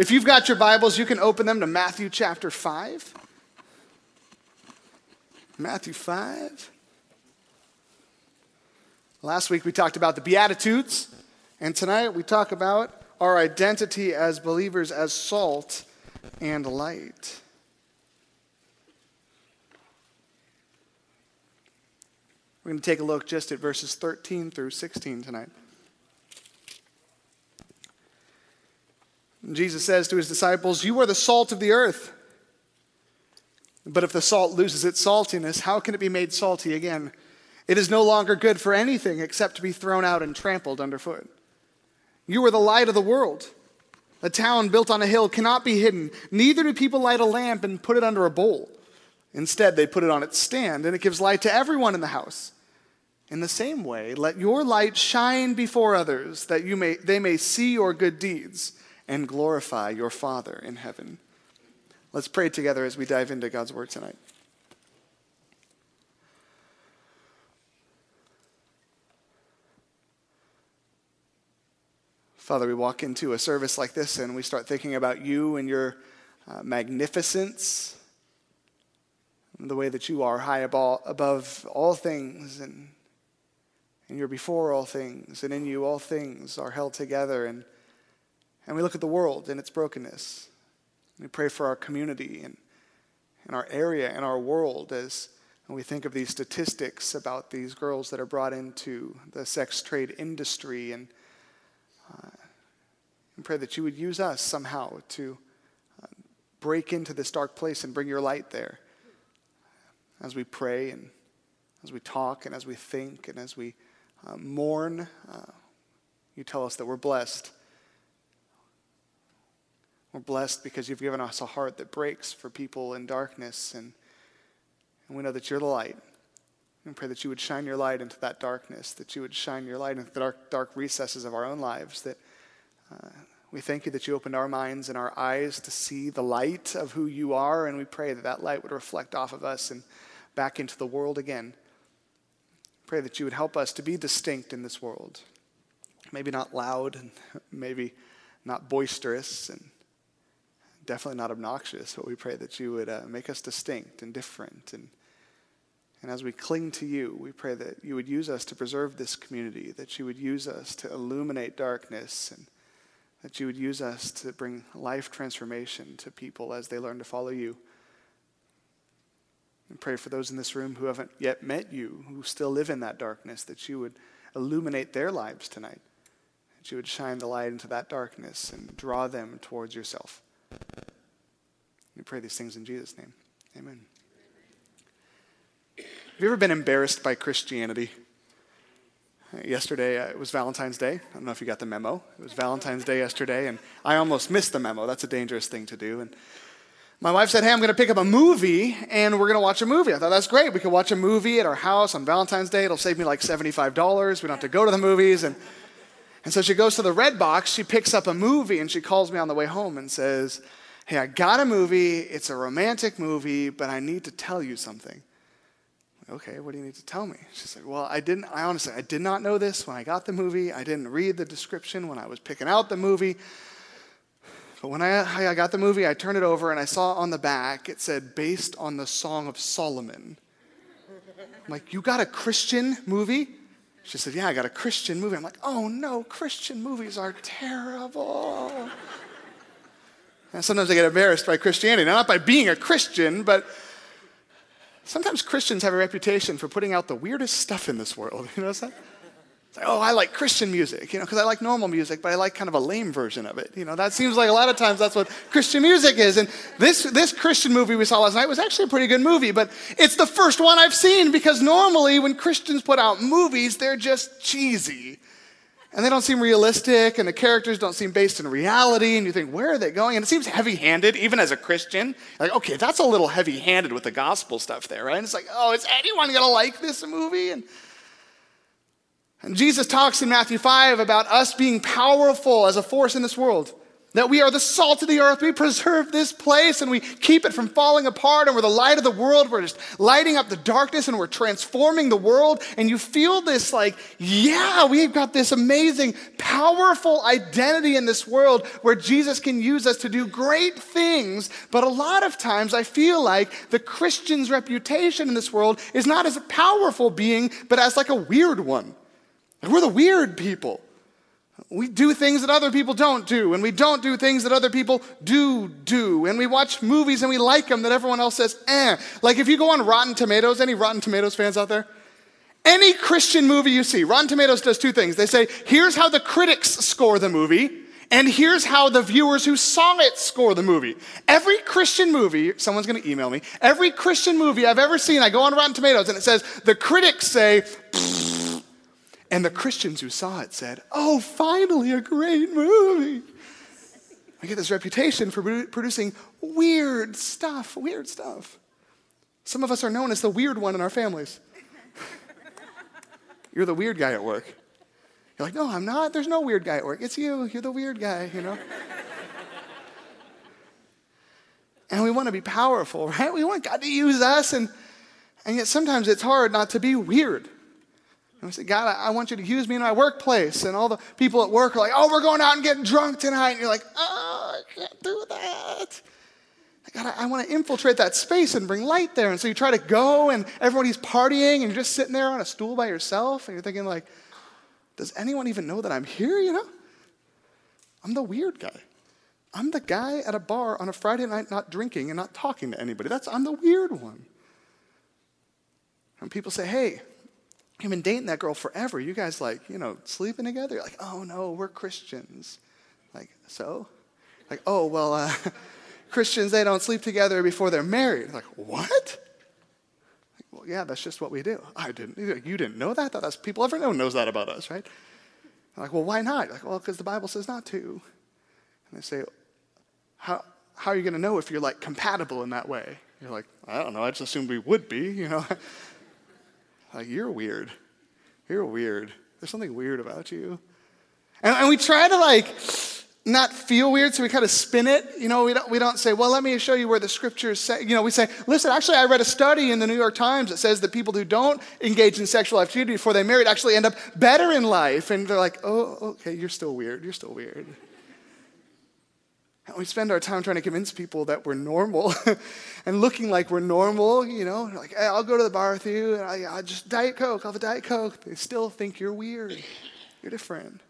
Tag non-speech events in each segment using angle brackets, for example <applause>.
If you've got your Bibles, you can open them to Matthew chapter 5. Matthew 5. Last week we talked about the Beatitudes, and tonight we talk about our identity as believers as salt and light. We're going to take a look just at verses 13 through 16 tonight. Jesus says to his disciples, You are the salt of the earth. But if the salt loses its saltiness, how can it be made salty again? It is no longer good for anything except to be thrown out and trampled underfoot. You are the light of the world. A town built on a hill cannot be hidden. Neither do people light a lamp and put it under a bowl. Instead, they put it on its stand, and it gives light to everyone in the house. In the same way, let your light shine before others, that you may, they may see your good deeds and glorify your Father in heaven. Let's pray together as we dive into God's Word tonight. Father, we walk into a service like this and we start thinking about you and your uh, magnificence, and the way that you are high above all things, and, and you're before all things, and in you all things are held together. And, and we look at the world and its brokenness. We pray for our community and, and our area and our world as we think of these statistics about these girls that are brought into the sex trade industry and uh, and pray that you would use us somehow to uh, break into this dark place and bring your light there as we pray and as we talk and as we think and as we uh, mourn. Uh, you tell us that we're blessed. We're blessed because you've given us a heart that breaks for people in darkness, and, and we know that you're the light. And pray that you would shine your light into that darkness, that you would shine your light into the dark, dark recesses of our own lives, that uh, we thank you that you opened our minds and our eyes to see the light of who you are, and we pray that that light would reflect off of us and back into the world again. Pray that you would help us to be distinct in this world. Maybe not loud, and maybe not boisterous, and definitely not obnoxious, but we pray that you would uh, make us distinct and different. And, and as we cling to you, we pray that you would use us to preserve this community, that you would use us to illuminate darkness and that you would use us to bring life transformation to people as they learn to follow you. And pray for those in this room who haven't yet met you, who still live in that darkness, that you would illuminate their lives tonight, that you would shine the light into that darkness and draw them towards yourself. We pray these things in Jesus' name. Amen. Have you ever been embarrassed by Christianity? Yesterday, uh, it was Valentine's Day. I don't know if you got the memo. It was Valentine's Day yesterday, and I almost missed the memo. That's a dangerous thing to do. And my wife said, Hey, I'm going to pick up a movie, and we're going to watch a movie. I thought, That's great. We could watch a movie at our house on Valentine's Day. It'll save me like $75. We don't have to go to the movies. And, and so she goes to the Redbox, she picks up a movie, and she calls me on the way home and says, Hey, I got a movie. It's a romantic movie, but I need to tell you something okay, what do you need to tell me? She's like, well, I didn't, I honestly, I did not know this when I got the movie. I didn't read the description when I was picking out the movie. But when I, I got the movie, I turned it over and I saw on the back, it said, based on the Song of Solomon. I'm like, you got a Christian movie? She said, yeah, I got a Christian movie. I'm like, oh no, Christian movies are terrible. and sometimes I get embarrassed by Christianity, not by being a Christian, but Sometimes Christians have a reputation for putting out the weirdest stuff in this world. <laughs> You know what I'm saying? It's like, oh, I like Christian music, you know, because I like normal music, but I like kind of a lame version of it. You know, that seems like a lot of times that's what Christian music is. And this, this Christian movie we saw last night was actually a pretty good movie, but it's the first one I've seen because normally when Christians put out movies, they're just cheesy and they don't seem realistic, and the characters don't seem based in reality, and you think, where are they going? And it seems heavy handed, even as a Christian. Like, okay, that's a little heavy handed with the gospel stuff there, right? And it's like, oh, is anyone going to like this movie? And, and Jesus talks in Matthew 5 about us being powerful as a force in this world. that we are the salt of the earth. We preserve this place and we keep it from falling apart. And we're the light of the world. We're just lighting up the darkness and we're transforming the world. And you feel this like, yeah, we've got this amazing, powerful identity in this world where Jesus can use us to do great things. But a lot of times I feel like the Christian's reputation in this world is not as a powerful being, but as like a weird one. We're the weird people. We do things that other people don't do, and we don't do things that other people do do. And we watch movies and we like them that everyone else says, eh. Like if you go on Rotten Tomatoes, any Rotten Tomatoes fans out there? Any Christian movie you see, Rotten Tomatoes does two things. They say, here's how the critics score the movie, and here's how the viewers who saw it score the movie. Every Christian movie, someone's gonna email me, every Christian movie I've ever seen, I go on Rotten Tomatoes and it says, the critics say, and the Christians who saw it said, Oh, finally, a great movie. I get this reputation for producing weird stuff, weird stuff. Some of us are known as the weird one in our families. <laughs> You're the weird guy at work. You're like, no, I'm not. There's no weird guy at work. It's you. You're the weird guy, you know? <laughs> and we want to be powerful, <laughs> right? We want God to use us, and, and yet sometimes it's hard not to be weird. And we say, God, I want you to use me in my workplace. And all the people at work are like, oh, we're going out and getting drunk tonight. And you're like, oh, I can't do that. God, I, want to infiltrate that space and bring light there. And so you try to go and everybody's partying and you're just sitting there on a stool by yourself and you're thinking like, does anyone even know that I'm here, you know? I'm the weird guy. I'm the guy at a bar on a Friday night not drinking and not talking to anybody. That's I'm the weird one. And people say, "Hey, You've been dating that girl forever. You guys like, you know, sleeping together? You're like, oh no, we're Christians. Like, so? Like, oh, well, uh, <laughs> Christians, they don't sleep together before they're married. Like, what? Like, well, yeah, that's just what we do. I didn't. You didn't know that? That's people. Everyone knows that about us, right? I'm like, well, why not? Like, well, because the Bible says not to. And they say, how, how are you going to know if you're like compatible in that way? You're like, I don't know. I just assumed we would be, you know. <laughs> Like, you're weird. You're weird. There's something weird about you. And, and we try to like not feel weird, so we kind of spin it. You know, we don't, we don't say, well, let me show you where the scriptures say, you know, we say, listen, actually, I read a study in the New York Times that says that people who don't engage in sexual activity before they married actually end up better in life. And they're like, oh, okay, you're still weird. You're still weird. And we spend our time trying to convince people that we're normal <laughs> and looking like we're normal, you know, like, hey, I'll go to the bar with you, and I, I just Diet Coke, I'll have a Diet Coke. They still think you're weird. You're different.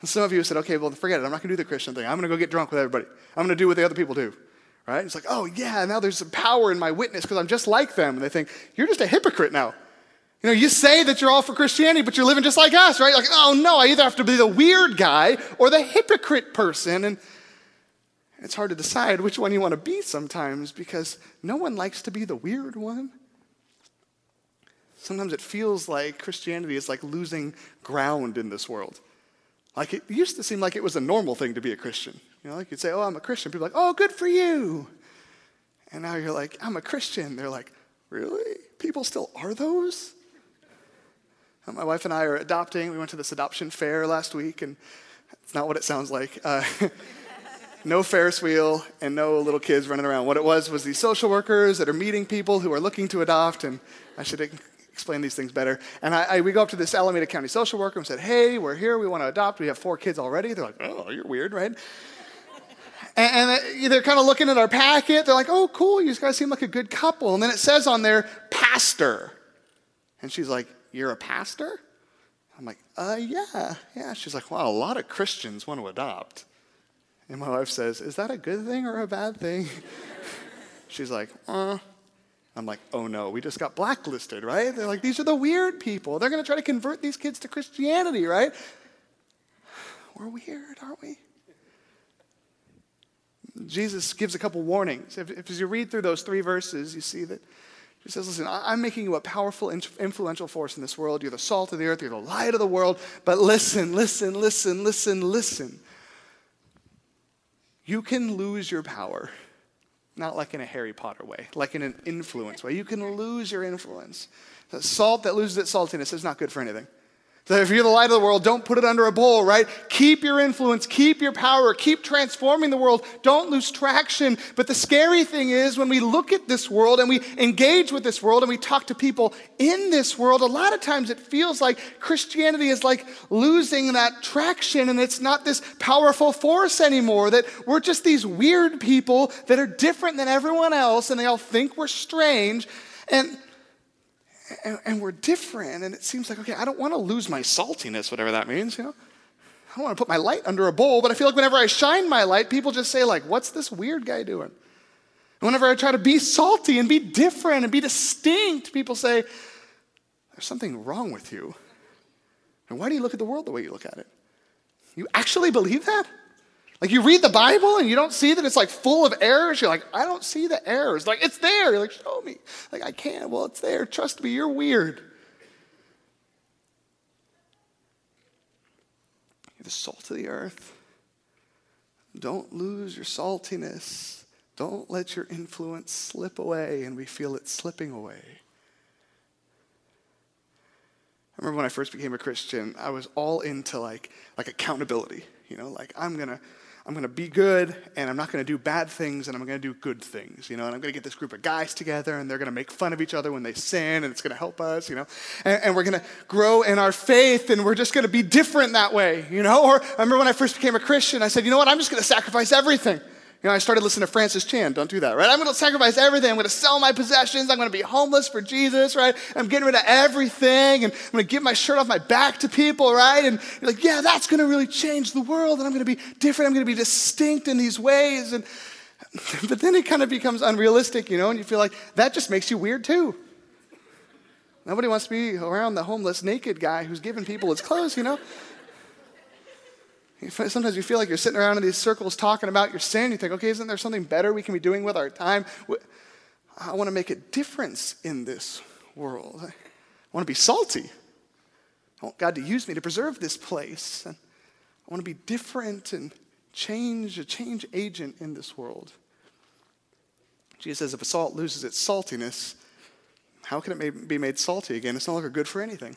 And some of you said, okay, well, forget it. I'm not going to do the Christian thing. I'm going to go get drunk with everybody. I'm going to do what the other people do. Right? It's like, oh, yeah, now there's some power in my witness because I'm just like them. And they think, you're just a hypocrite now. You know, you say that you're all for Christianity, but you're living just like us, right? Like, oh, no, I either have to be the weird guy or the hypocrite person. And it's hard to decide which one you want to be sometimes because no one likes to be the weird one. Sometimes it feels like Christianity is like losing ground in this world. Like it used to seem like it was a normal thing to be a Christian. You know, like you'd say, Oh, I'm a Christian. People are like, Oh, good for you. And now you're like, I'm a Christian. They're like, Really? People still are those? My wife and I are adopting. We went to this adoption fair last week, and it's not what it sounds like. Uh, <laughs> no Ferris wheel, and no little kids running around. What it was was these social workers that are meeting people who are looking to adopt, and I should explain these things better. And I, I, we go up to this Alameda County social worker and said, Hey, we're here, we want to adopt. We have four kids already. They're like, Oh, you're weird, right? And, and they're kind of looking at our packet. They're like, Oh, cool, you guys seem like a good couple. And then it says on there, Pastor. And she's like, You're a pastor? I'm like, uh, yeah, yeah. She's like, wow, a lot of Christians want to adopt. And my wife says, Is that a good thing or a bad thing? <laughs> She's like, Uh. I'm like, Oh no, we just got blacklisted, right? They're like, These are the weird people. They're going to try to convert these kids to Christianity, right? We're weird, aren't we? Jesus gives a couple warnings. If, if, as you read through those three verses, you see that he says, Listen, I'm making you a powerful, influential force in this world. You're the salt of the earth, you're the light of the world. But listen, listen, listen, listen, listen. You can lose your power, not like in a Harry Potter way, like in an influence way. You can lose your influence. Salt that loses its saltiness is not good for anything. So if you're the light of the world, don't put it under a bowl, right? Keep your influence, keep your power, keep transforming the world. Don't lose traction. But the scary thing is when we look at this world and we engage with this world and we talk to people in this world, a lot of times it feels like Christianity is like losing that traction and it's not this powerful force anymore. That we're just these weird people that are different than everyone else and they all think we're strange. And and, and we're different. And it seems like, okay, I don't want to lose my saltiness, whatever that means, you know? I don't want to put my light under a bowl, but I feel like whenever I shine my light, people just say, like, what's this weird guy doing? And whenever I try to be salty and be different and be distinct, people say, there's something wrong with you. And why do you look at the world the way you look at it? You actually believe that? Like you read the Bible and you don't see that it's like full of errors. You're like, I don't see the errors. Like it's there. You're like, show me. Like I can't. Well, it's there. Trust me, you're weird. You're the salt of the earth. Don't lose your saltiness. Don't let your influence slip away and we feel it slipping away. I remember when I first became a Christian, I was all into like like accountability. You know, like I'm gonna I'm going to be good and I'm not going to do bad things and I'm going to do good things, you know, and I'm going to get this group of guys together and they're going to make fun of each other when they sin and it's going to help us, you know, and, and we're going to grow in our faith and we're just going to be different that way, you know. Or I remember when I first became a Christian, I said, you know what, I'm just going to sacrifice everything. You know, I started listening to Francis Chan. Don't do that, right? I'm going to sacrifice everything. I'm going to sell my possessions. I'm going to be homeless for Jesus, right? I'm getting rid of everything, and I'm going to give my shirt off my back to people, right? And you're like, yeah, that's going to really change the world, and I'm going to be different. I'm going to be distinct in these ways. And <laughs> but then it kind of becomes unrealistic, you know, and you feel like that just makes you weird too. Nobody wants to be around the homeless naked guy who's giving people his clothes, you know. Sometimes you feel like you're sitting around in these circles talking about your sin. You think, okay, isn't there something better we can be doing with our time? I want to make a difference in this world. I want to be salty. I want God to use me to preserve this place. I want to be different and change, a change agent in this world. Jesus says if a salt loses its saltiness, how can it be made salty again? It's no longer good for anything.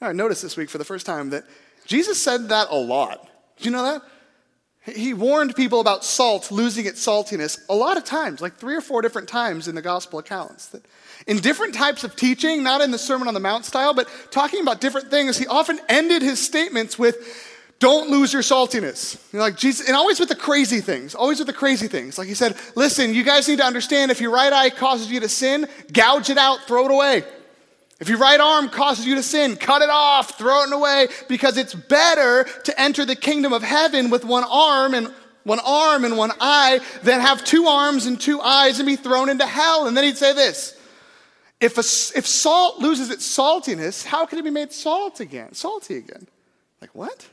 I noticed this week for the first time that Jesus said that a lot. Do you know that? He warned people about salt losing its saltiness a lot of times, like three or four different times in the gospel accounts. That in different types of teaching, not in the Sermon on the Mount style, but talking about different things, he often ended his statements with, don't lose your saltiness. You know, like Jesus, and always with the crazy things, always with the crazy things. Like he said, listen, you guys need to understand if your right eye causes you to sin, gouge it out, throw it away. If your right arm causes you to sin, cut it off, throw it away, because it's better to enter the kingdom of heaven with one arm and one arm and one eye than have two arms and two eyes and be thrown into hell. And then he'd say this if, a, if salt loses its saltiness, how can it be made salt again? Salty again. Like what?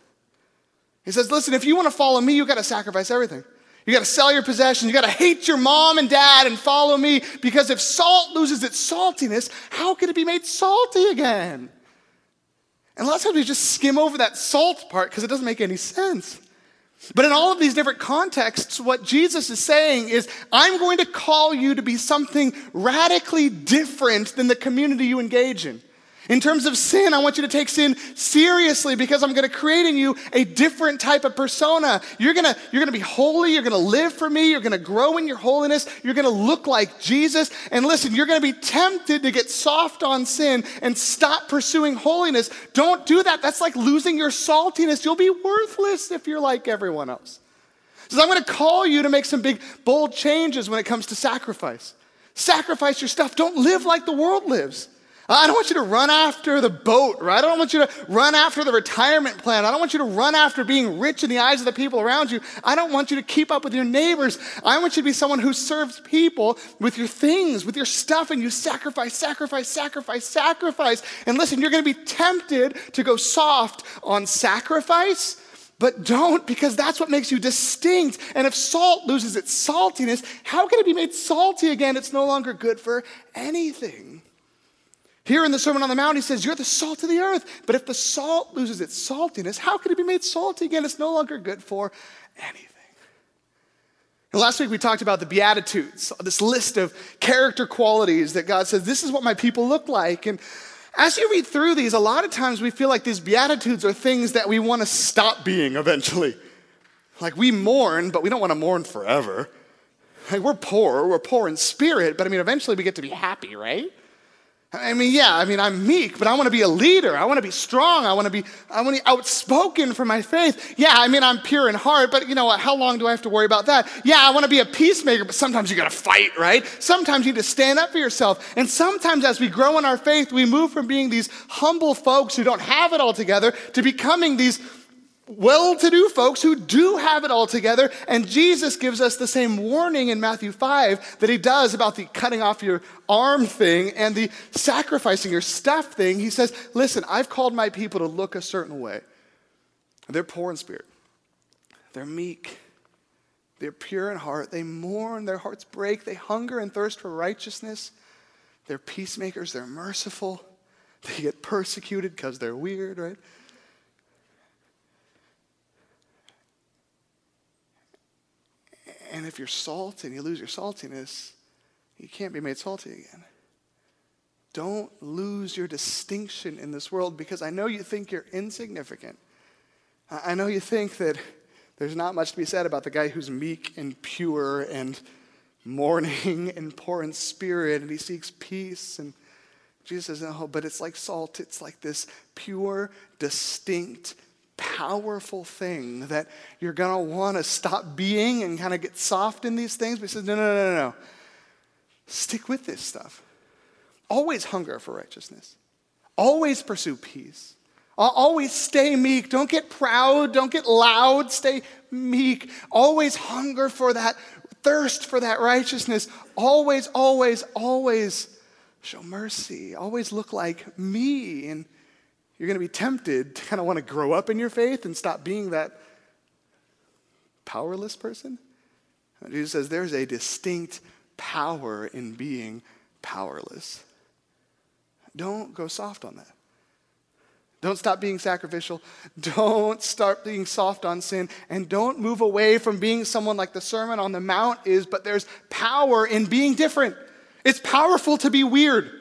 He says, listen, if you want to follow me, you've got to sacrifice everything. You got to sell your possessions. You got to hate your mom and dad and follow me because if salt loses its saltiness, how can it be made salty again? And a lot of times we just skim over that salt part because it doesn't make any sense. But in all of these different contexts, what Jesus is saying is, I'm going to call you to be something radically different than the community you engage in. In terms of sin, I want you to take sin seriously because I'm going to create in you a different type of persona. You're going to, you're going to be holy. You're going to live for me. You're going to grow in your holiness. You're going to look like Jesus. And listen, you're going to be tempted to get soft on sin and stop pursuing holiness. Don't do that. That's like losing your saltiness. You'll be worthless if you're like everyone else. So I'm going to call you to make some big, bold changes when it comes to sacrifice. Sacrifice your stuff. Don't live like the world lives. I don't want you to run after the boat, right? I don't want you to run after the retirement plan. I don't want you to run after being rich in the eyes of the people around you. I don't want you to keep up with your neighbors. I want you to be someone who serves people with your things, with your stuff, and you sacrifice, sacrifice, sacrifice, sacrifice. And listen, you're going to be tempted to go soft on sacrifice. But don't because that's what makes you distinct. And if salt loses its saltiness, how can it be made salty again? It's no longer good for anything. Here in the Sermon on the Mount, he says, You're the salt of the earth. But if the salt loses its saltiness, how can it be made salty again? It's no longer good for anything. And last week we talked about the Beatitudes, this list of character qualities that God says, This is what my people look like. And as you read through these, a lot of times we feel like these Beatitudes are things that we want to stop being eventually. Like we mourn, but we don't want to mourn forever. Like we're poor, we're poor in spirit, but I mean, eventually we get to be happy, right? I mean, yeah, I mean, I'm meek, but I want to be a leader. I want to be strong. I want to be, I want to be outspoken for my faith. Yeah, I mean, I'm pure in heart, but you know what? How long do I have to worry about that? Yeah, I want to be a peacemaker, but sometimes you got to fight, right? Sometimes you need to stand up for yourself. And sometimes as we grow in our faith, we move from being these humble folks who don't have it all together to becoming these well to do folks who do have it all together. And Jesus gives us the same warning in Matthew 5 that he does about the cutting off your arm thing and the sacrificing your stuff thing. He says, Listen, I've called my people to look a certain way. They're poor in spirit, they're meek, they're pure in heart, they mourn, their hearts break, they hunger and thirst for righteousness. They're peacemakers, they're merciful, they get persecuted because they're weird, right? And if you're salt and you lose your saltiness, you can't be made salty again. Don't lose your distinction in this world because I know you think you're insignificant. I know you think that there's not much to be said about the guy who's meek and pure and mourning and poor in spirit and he seeks peace. And Jesus says, no, but it's like salt. It's like this pure, distinct, powerful thing that you're going to want to stop being and kind of get soft in these things. But he says, no, no, no, no, no. Stick with this stuff. Always hunger for righteousness. Always pursue peace. Always stay meek. Don't get proud. Don't get loud. Stay meek. Always hunger for that, thirst for that righteousness. Always, always, always show mercy. Always look like me. And you're going to be tempted to kind of want to grow up in your faith and stop being that powerless person. Jesus says there's a distinct power in being powerless. Don't go soft on that. Don't stop being sacrificial. Don't start being soft on sin. And don't move away from being someone like the Sermon on the Mount is, but there's power in being different. It's powerful to be weird.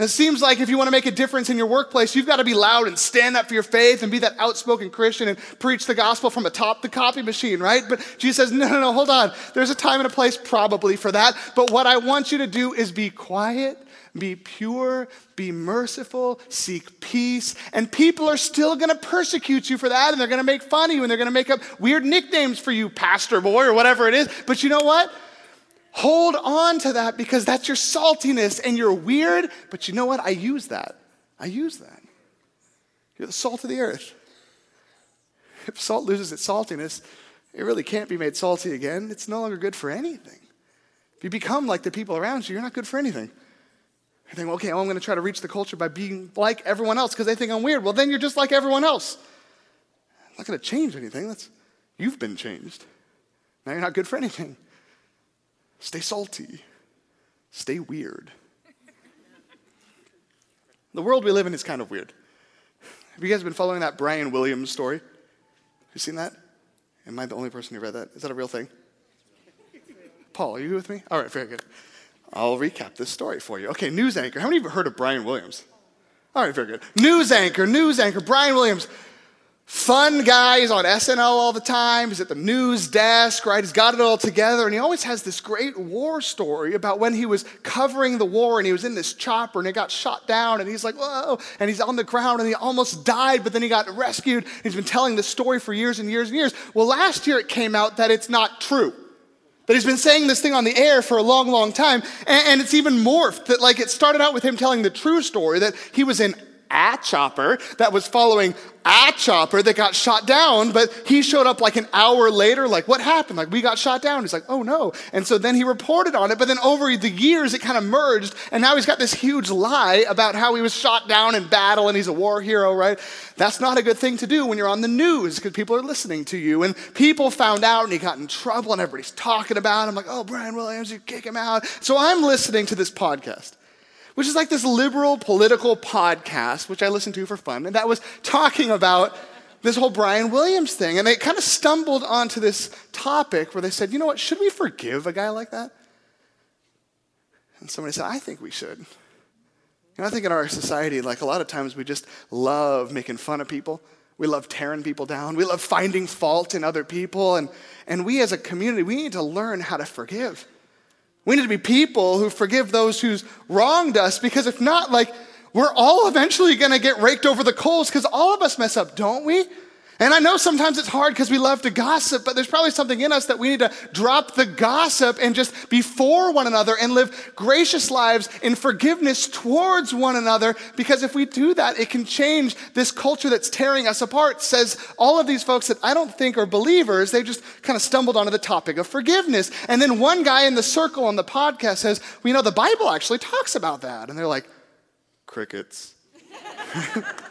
It seems like if you want to make a difference in your workplace, you've got to be loud and stand up for your faith and be that outspoken Christian and preach the gospel from atop the copy machine, right? But Jesus says, no, no, no, hold on. There's a time and a place probably for that. But what I want you to do is be quiet, be pure, be merciful, seek peace. And people are still going to persecute you for that and they're going to make fun of you and they're going to make up weird nicknames for you, pastor boy or whatever it is. But you know what? Hold on to that because that's your saltiness and you're weird, but you know what? I use that. I use that. You're the salt of the earth. If salt loses its saltiness, it really can't be made salty again. It's no longer good for anything. If you become like the people around you, you're not good for anything. You think, okay, well, I'm going to try to reach the culture by being like everyone else because they think I'm weird. Well, then you're just like everyone else. I'm not going to change anything. That's, you've been changed. Now you're not good for anything. Stay salty. Stay weird. the world we live in is kind of weird. Have you guys been following that Brian Williams story? Have you seen that? Am I the only person who read that? Is that a real thing? Paul, are you with me? All right, very good. I'll recap this story for you. Okay, news anchor. How many of you have heard of Brian Williams? All right, very good. News anchor, news anchor, Brian Williams fun guy. He's on SNL all the time. He's at the news desk, right? He's got it all together. And he always has this great war story about when he was covering the war and he was in this chopper and it got shot down and he's like, whoa. And he's on the ground and he almost died, but then he got rescued. He's been telling this story for years and years and years. Well, last year it came out that it's not true. That he's been saying this thing on the air for a long, long time. And, and it's even morphed that, like, it started out with him telling the true story that he was in a chopper that was following a chopper that got shot down, but he showed up like an hour later, like, what happened? Like, we got shot down. He's like, oh no. And so then he reported on it, but then over the years it kind of merged, and now he's got this huge lie about how he was shot down in battle and he's a war hero, right? That's not a good thing to do when you're on the news because people are listening to you. And people found out and he got in trouble and everybody's talking about him, like, oh, Brian Williams, you kick him out. So I'm listening to this podcast which is like this liberal political podcast, which I listen to for fun, and that was talking about this whole Brian Williams thing. And they kind of stumbled onto this topic where they said, you know what, should we forgive a guy like that? And somebody said, I think we should. And I think in our society, like a lot of times we just love making fun of people. We love tearing people down. We love finding fault in other people. And, and we as a community, we need to learn how to forgive. We need to be people who forgive those who's wronged us because if not, like, we're all eventually going to get raked over the coals because all of us mess up, don't we? And I know sometimes it's hard because we love to gossip, but there's probably something in us that we need to drop the gossip and just be for one another and live gracious lives in forgiveness towards one another. Because if we do that, it can change this culture that's tearing us apart. Says all of these folks that I don't think are believers, they just kind of stumbled onto the topic of forgiveness. And then one guy in the circle on the podcast says, you know, the Bible actually talks about that. And they're like, Crickets. <laughs> <laughs>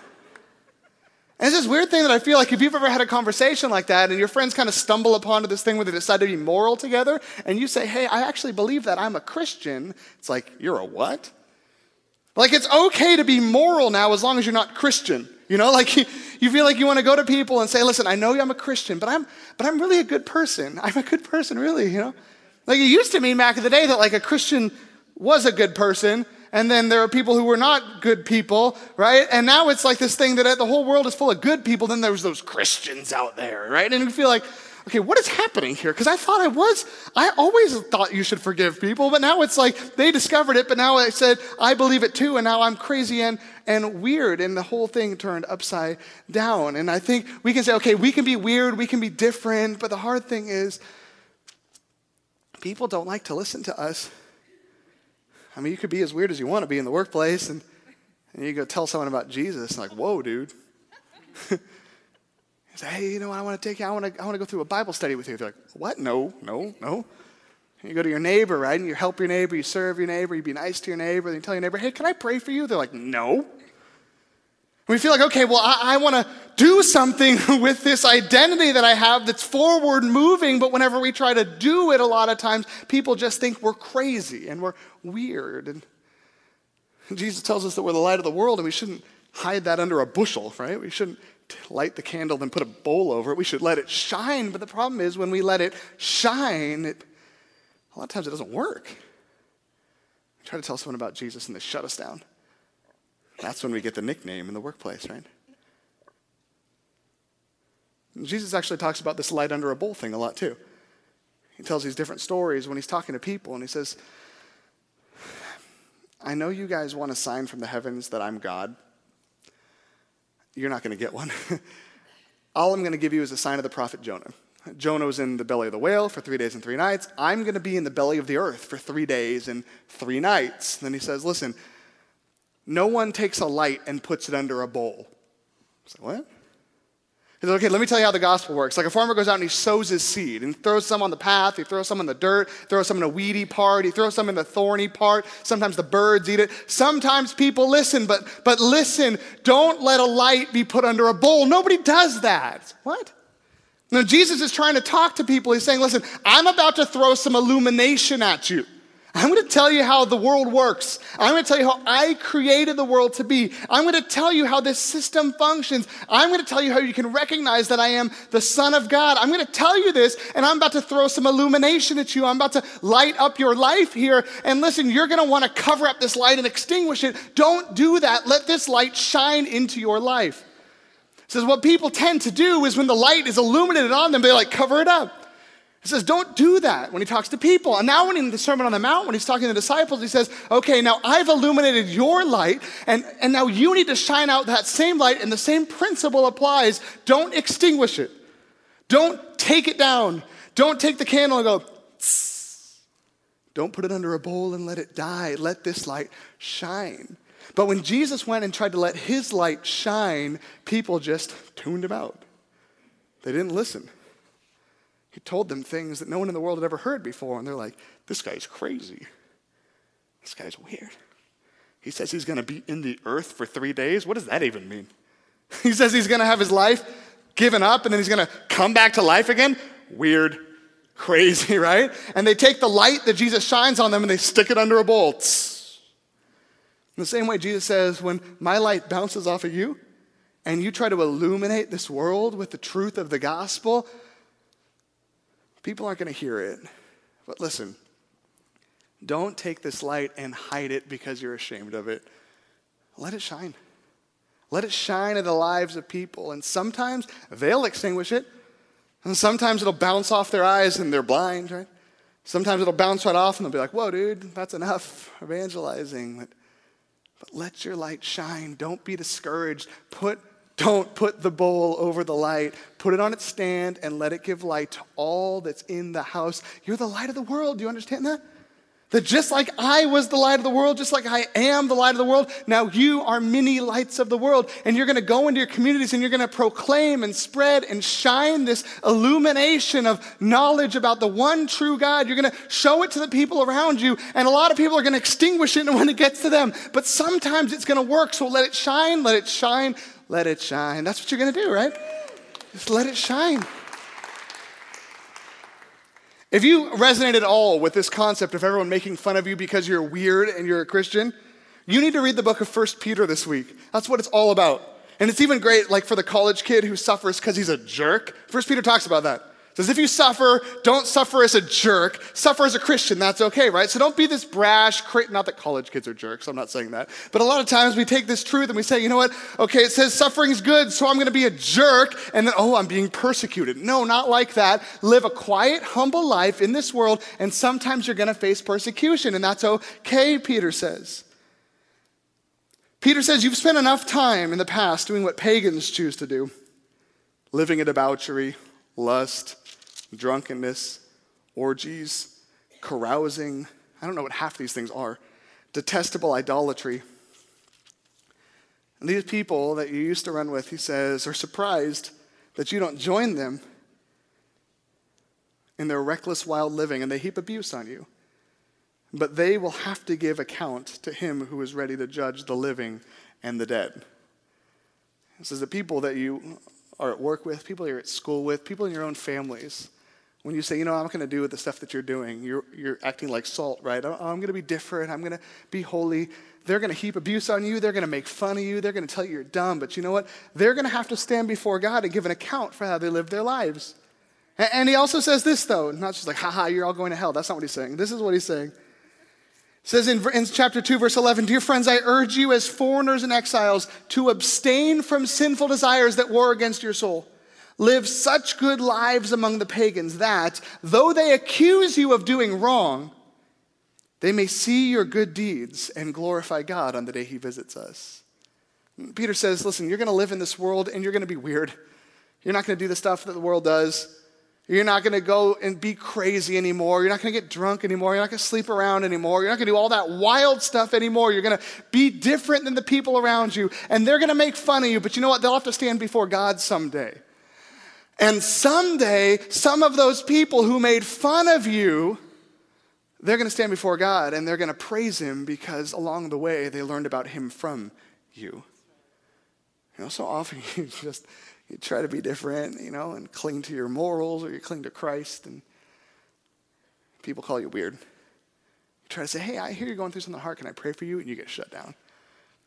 And it's this weird thing that I feel like if you've ever had a conversation like that and your friends kind of stumble upon this thing where they decide to be moral together and you say, hey, I actually believe that I'm a Christian, it's like, you're a what? Like it's okay to be moral now as long as you're not Christian. You know, like you, <laughs> you feel like you want to go to people and say, listen, I know I'm a Christian, but I'm, but I'm really a good person. I'm a good person, really, you know? Like it used to mean back in the day that like a Christian was a good person and then there are people who were not good people, right? And now it's like this thing that the whole world is full of good people, then there's those Christians out there, right? And you feel like, okay, what is happening here? Because I thought I was, I always thought you should forgive people, but now it's like they discovered it, but now I said, I believe it too, and now I'm crazy and, and weird, and the whole thing turned upside down. And I think we can say, okay, we can be weird, we can be different, but the hard thing is, people don't like to listen to us I mean, you could be as weird as you want to be in the workplace, and, and you go tell someone about Jesus, and like, whoa, dude. <laughs> Say, hey, you know what? I want to take you. I want to. I want to go through a Bible study with you. They're like, what? No, no, no. And you go to your neighbor, right? And you help your neighbor, you serve your neighbor, you be nice to your neighbor, and you tell your neighbor, hey, can I pray for you? They're like, no. We feel like, okay, well, I, I want to do something <laughs> with this identity that I have that's forward moving, but whenever we try to do it, a lot of times people just think we're crazy and we're weird. And Jesus tells us that we're the light of the world and we shouldn't hide that under a bushel, right? We shouldn't light the candle and put a bowl over it. We should let it shine. But the problem is when we let it shine, it, a lot of times it doesn't work. We try to tell someone about Jesus and they shut us down. That's when we get the nickname in the workplace, right? Jesus actually talks about this light under a bowl thing a lot too. He tells these different stories when he's talking to people, and he says, I know you guys want a sign from the heavens that I'm God. You're not going to get one. <laughs> All I'm going to give you is a sign of the prophet Jonah. Jonah was in the belly of the whale for three days and three nights. I'm going to be in the belly of the earth for three days and three nights. Then he says, Listen, no one takes a light and puts it under a bowl. Said, what? He said, okay, let me tell you how the gospel works. Like a farmer goes out and he sows his seed and throws some on the path, he throws some in the dirt, throws some in a weedy part, he throws some in the thorny part. Sometimes the birds eat it. Sometimes people listen, but, but listen, don't let a light be put under a bowl. Nobody does that. What? Now, Jesus is trying to talk to people. He's saying, listen, I'm about to throw some illumination at you. I'm going to tell you how the world works. I'm going to tell you how I created the world to be. I'm going to tell you how this system functions. I'm going to tell you how you can recognize that I am the Son of God. I'm going to tell you this, and I'm about to throw some illumination at you. I'm about to light up your life here. And listen, you're going to want to cover up this light and extinguish it. Don't do that. Let this light shine into your life. It says what people tend to do is when the light is illuminated on them, they like cover it up. He says, don't do that when he talks to people. And now, when in the Sermon on the Mount, when he's talking to the disciples, he says, okay, now I've illuminated your light, and, and now you need to shine out that same light, and the same principle applies. Don't extinguish it, don't take it down, don't take the candle and go, Tss. don't put it under a bowl and let it die. Let this light shine. But when Jesus went and tried to let his light shine, people just tuned him out. They didn't listen. He told them things that no one in the world had ever heard before, and they're like, this guy's crazy. This guy's weird. He says he's going to be in the earth for three days. What does that even mean? <laughs> he says he's going to have his life given up and then he's going to come back to life again. Weird, crazy, <laughs> right? And they take the light that Jesus shines on them and they stick it under a bowl. In the same way, Jesus says, when my light bounces off of you and you try to illuminate this world with the truth of the gospel, People aren't going to hear it. But listen, don't take this light and hide it because you're ashamed of it. let it shine. Let it shine in the lives of people. And sometimes they'll extinguish it. And sometimes it'll bounce off their eyes and they're blind, right? Sometimes it'll bounce right off and they'll be like, whoa, dude, that's enough evangelizing. But, but let your light shine. Don't be discouraged. Put, don't put the bowl over the light. Put it on its stand and let it give light to all that's in the house. You're the light of the world. Do you understand that? That just like I was the light of the world, just like I am the light of the world, now you are many lights of the world. And you're going to go into your communities and you're going to proclaim and spread and shine this illumination of knowledge about the one true God. You're going to show it to the people around you. And a lot of people are going to extinguish it when it gets to them. But sometimes it's going to work. So let it shine, let it shine, let it shine. That's what you're going to do, right? Just let it shine. If you resonate at all with this concept of everyone making fun of you because you're weird and you're a Christian, you need to read the book of 1 Peter this week. That's what it's all about. And it's even great, like for the college kid who suffers because he's a jerk. First Peter talks about that says if you suffer, don't suffer as a jerk. Suffer as a Christian. That's okay, right? So don't be this brash. Not that college kids are jerks. I'm not saying that. But a lot of times we take this truth and we say, you know what? Okay, it says suffering's good, so I'm going to be a jerk, and then oh, I'm being persecuted. No, not like that. Live a quiet, humble life in this world, and sometimes you're going to face persecution, and that's okay. Peter says. Peter says, You've spent enough time in the past doing what pagans choose to do living in debauchery, lust, drunkenness, orgies, carousing. I don't know what half these things are. Detestable idolatry. And these people that you used to run with, he says, are surprised that you don't join them in their reckless, wild living, and they heap abuse on you. But they will have to give account to him who is ready to judge the living and the dead. This is the people that you are at work with, people you're at school with, people in your own families. When you say, you know, I'm going to do with the stuff that you're doing, you're, you're acting like salt, right? Oh, I'm going to be different. I'm going to be holy. They're going to heap abuse on you. They're going to make fun of you. They're going to tell you you're dumb. But you know what? They're going to have to stand before God and give an account for how they lived their lives. And, and he also says this, though, not just like, haha, you're all going to hell. That's not what he's saying. This is what he's saying. It says in, in chapter 2, verse 11, Dear friends, I urge you as foreigners and exiles to abstain from sinful desires that war against your soul live such good lives among the pagans that, though they accuse you of doing wrong, they may see your good deeds and glorify God on the day he visits us. Peter says, Listen, you're going to live in this world and you're going to be weird. You're not going to do the stuff that the world does. You're not going to go and be crazy anymore. You're not going to get drunk anymore. You're not going to sleep around anymore. You're not going to do all that wild stuff anymore. You're going to be different than the people around you. And they're going to make fun of you. But you know what? They'll have to stand before God someday. And someday, some of those people who made fun of you, they're going to stand before God and they're going to praise Him because along the way they learned about Him from you. You know, so often <laughs> you just you try to be different, you know, and cling to your morals or you cling to Christ, and people call you weird. You try to say, hey, I hear you're going through something hard. Can I pray for you? And you get shut down.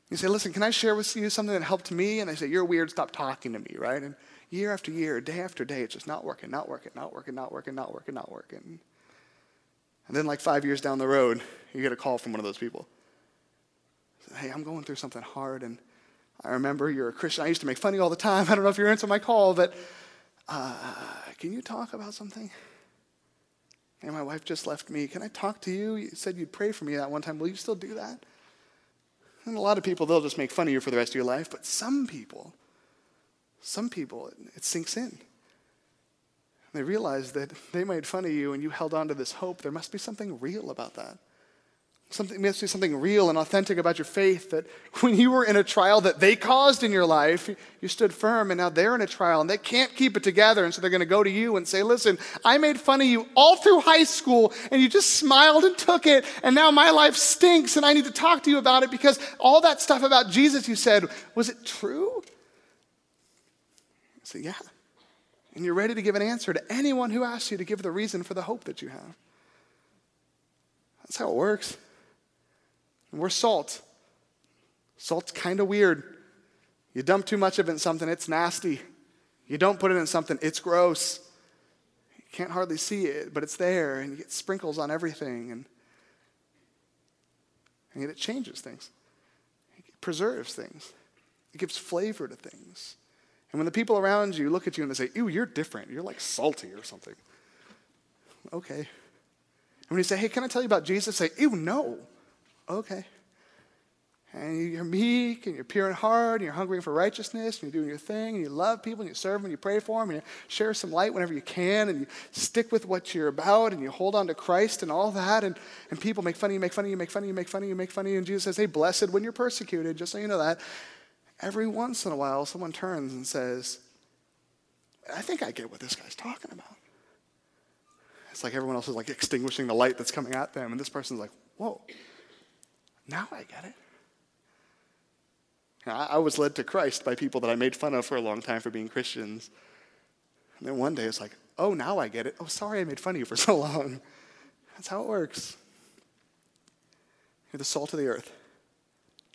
You say, listen, can I share with you something that helped me? And they say, you're weird. Stop talking to me, right? And year after year, day after day, it's just not working, not working, not working, not working, not working, not working. And then, like five years down the road, you get a call from one of those people. Hey, I'm going through something hard, and I remember you're a Christian. I used to make fun of you all the time. <laughs> I don't know if you're answering my call, but uh, can you talk about something? And my wife just left me. Can I talk to you? You said you'd pray for me that one time. Will you still do that? And a lot of people, they'll just make fun of you for the rest of your life, but some people, some people, it sinks in. They realize that they made fun of you and you held on to this hope. There must be something real about that. Something must be something real and authentic about your faith that when you were in a trial that they caused in your life, you stood firm and now they're in a trial and they can't keep it together. And so they're going to go to you and say, Listen, I made fun of you all through high school and you just smiled and took it. And now my life stinks and I need to talk to you about it because all that stuff about Jesus you said, was it true? Say, Yeah. And you're ready to give an answer to anyone who asks you to give the reason for the hope that you have. That's how it works. And we're salt. Salt's kind of weird. You dump too much of it in something, it's nasty. You don't put it in something, it's gross. You can't hardly see it, but it's there, and you get sprinkles on everything, and, and it changes things. It preserves things, it gives flavor to things. And when the people around you look at you and they say, Ew, you're different, you're like salty or something. Okay. And when you say, Hey, can I tell you about Jesus? Say, Ew, no. Okay. And you're meek and you're in heart and you're hungry for righteousness and you're doing your thing and you love people and you serve them and you pray for them and you share some light whenever you can and you stick with what you're about and you hold on to Christ and all that. And, and people make fun of you, make fun of you, make fun of you, make fun of you, make fun of you. And Jesus says, Hey, blessed when you're persecuted, just so you know that. Every once in a while, someone turns and says, I think I get what this guy's talking about. It's like everyone else is like extinguishing the light that's coming at them. And this person's like, Whoa, now I get it. I was led to Christ by people that I made fun of for a long time for being Christians. And then one day it's like, oh, now I get it. Oh, sorry I made fun of you for <laughs> so long. That's how it works. You're the salt of the earth.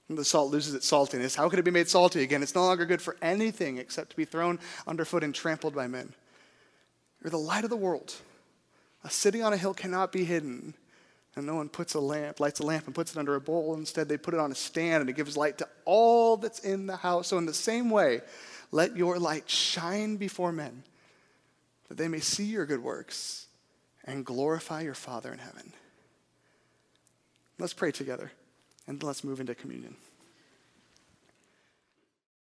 The salt loses its saltiness. How could it be made salty again? It's no longer good for anything except to be thrown underfoot and trampled by men. You're the light of the world. A city on a hill cannot be hidden. And no one puts a lamp, lights a lamp and puts it under a bowl. Instead, they put it on a stand and it gives light to all that's in the house. So, in the same way, let your light shine before men, that they may see your good works and glorify your Father in heaven. Let's pray together and let's move into communion.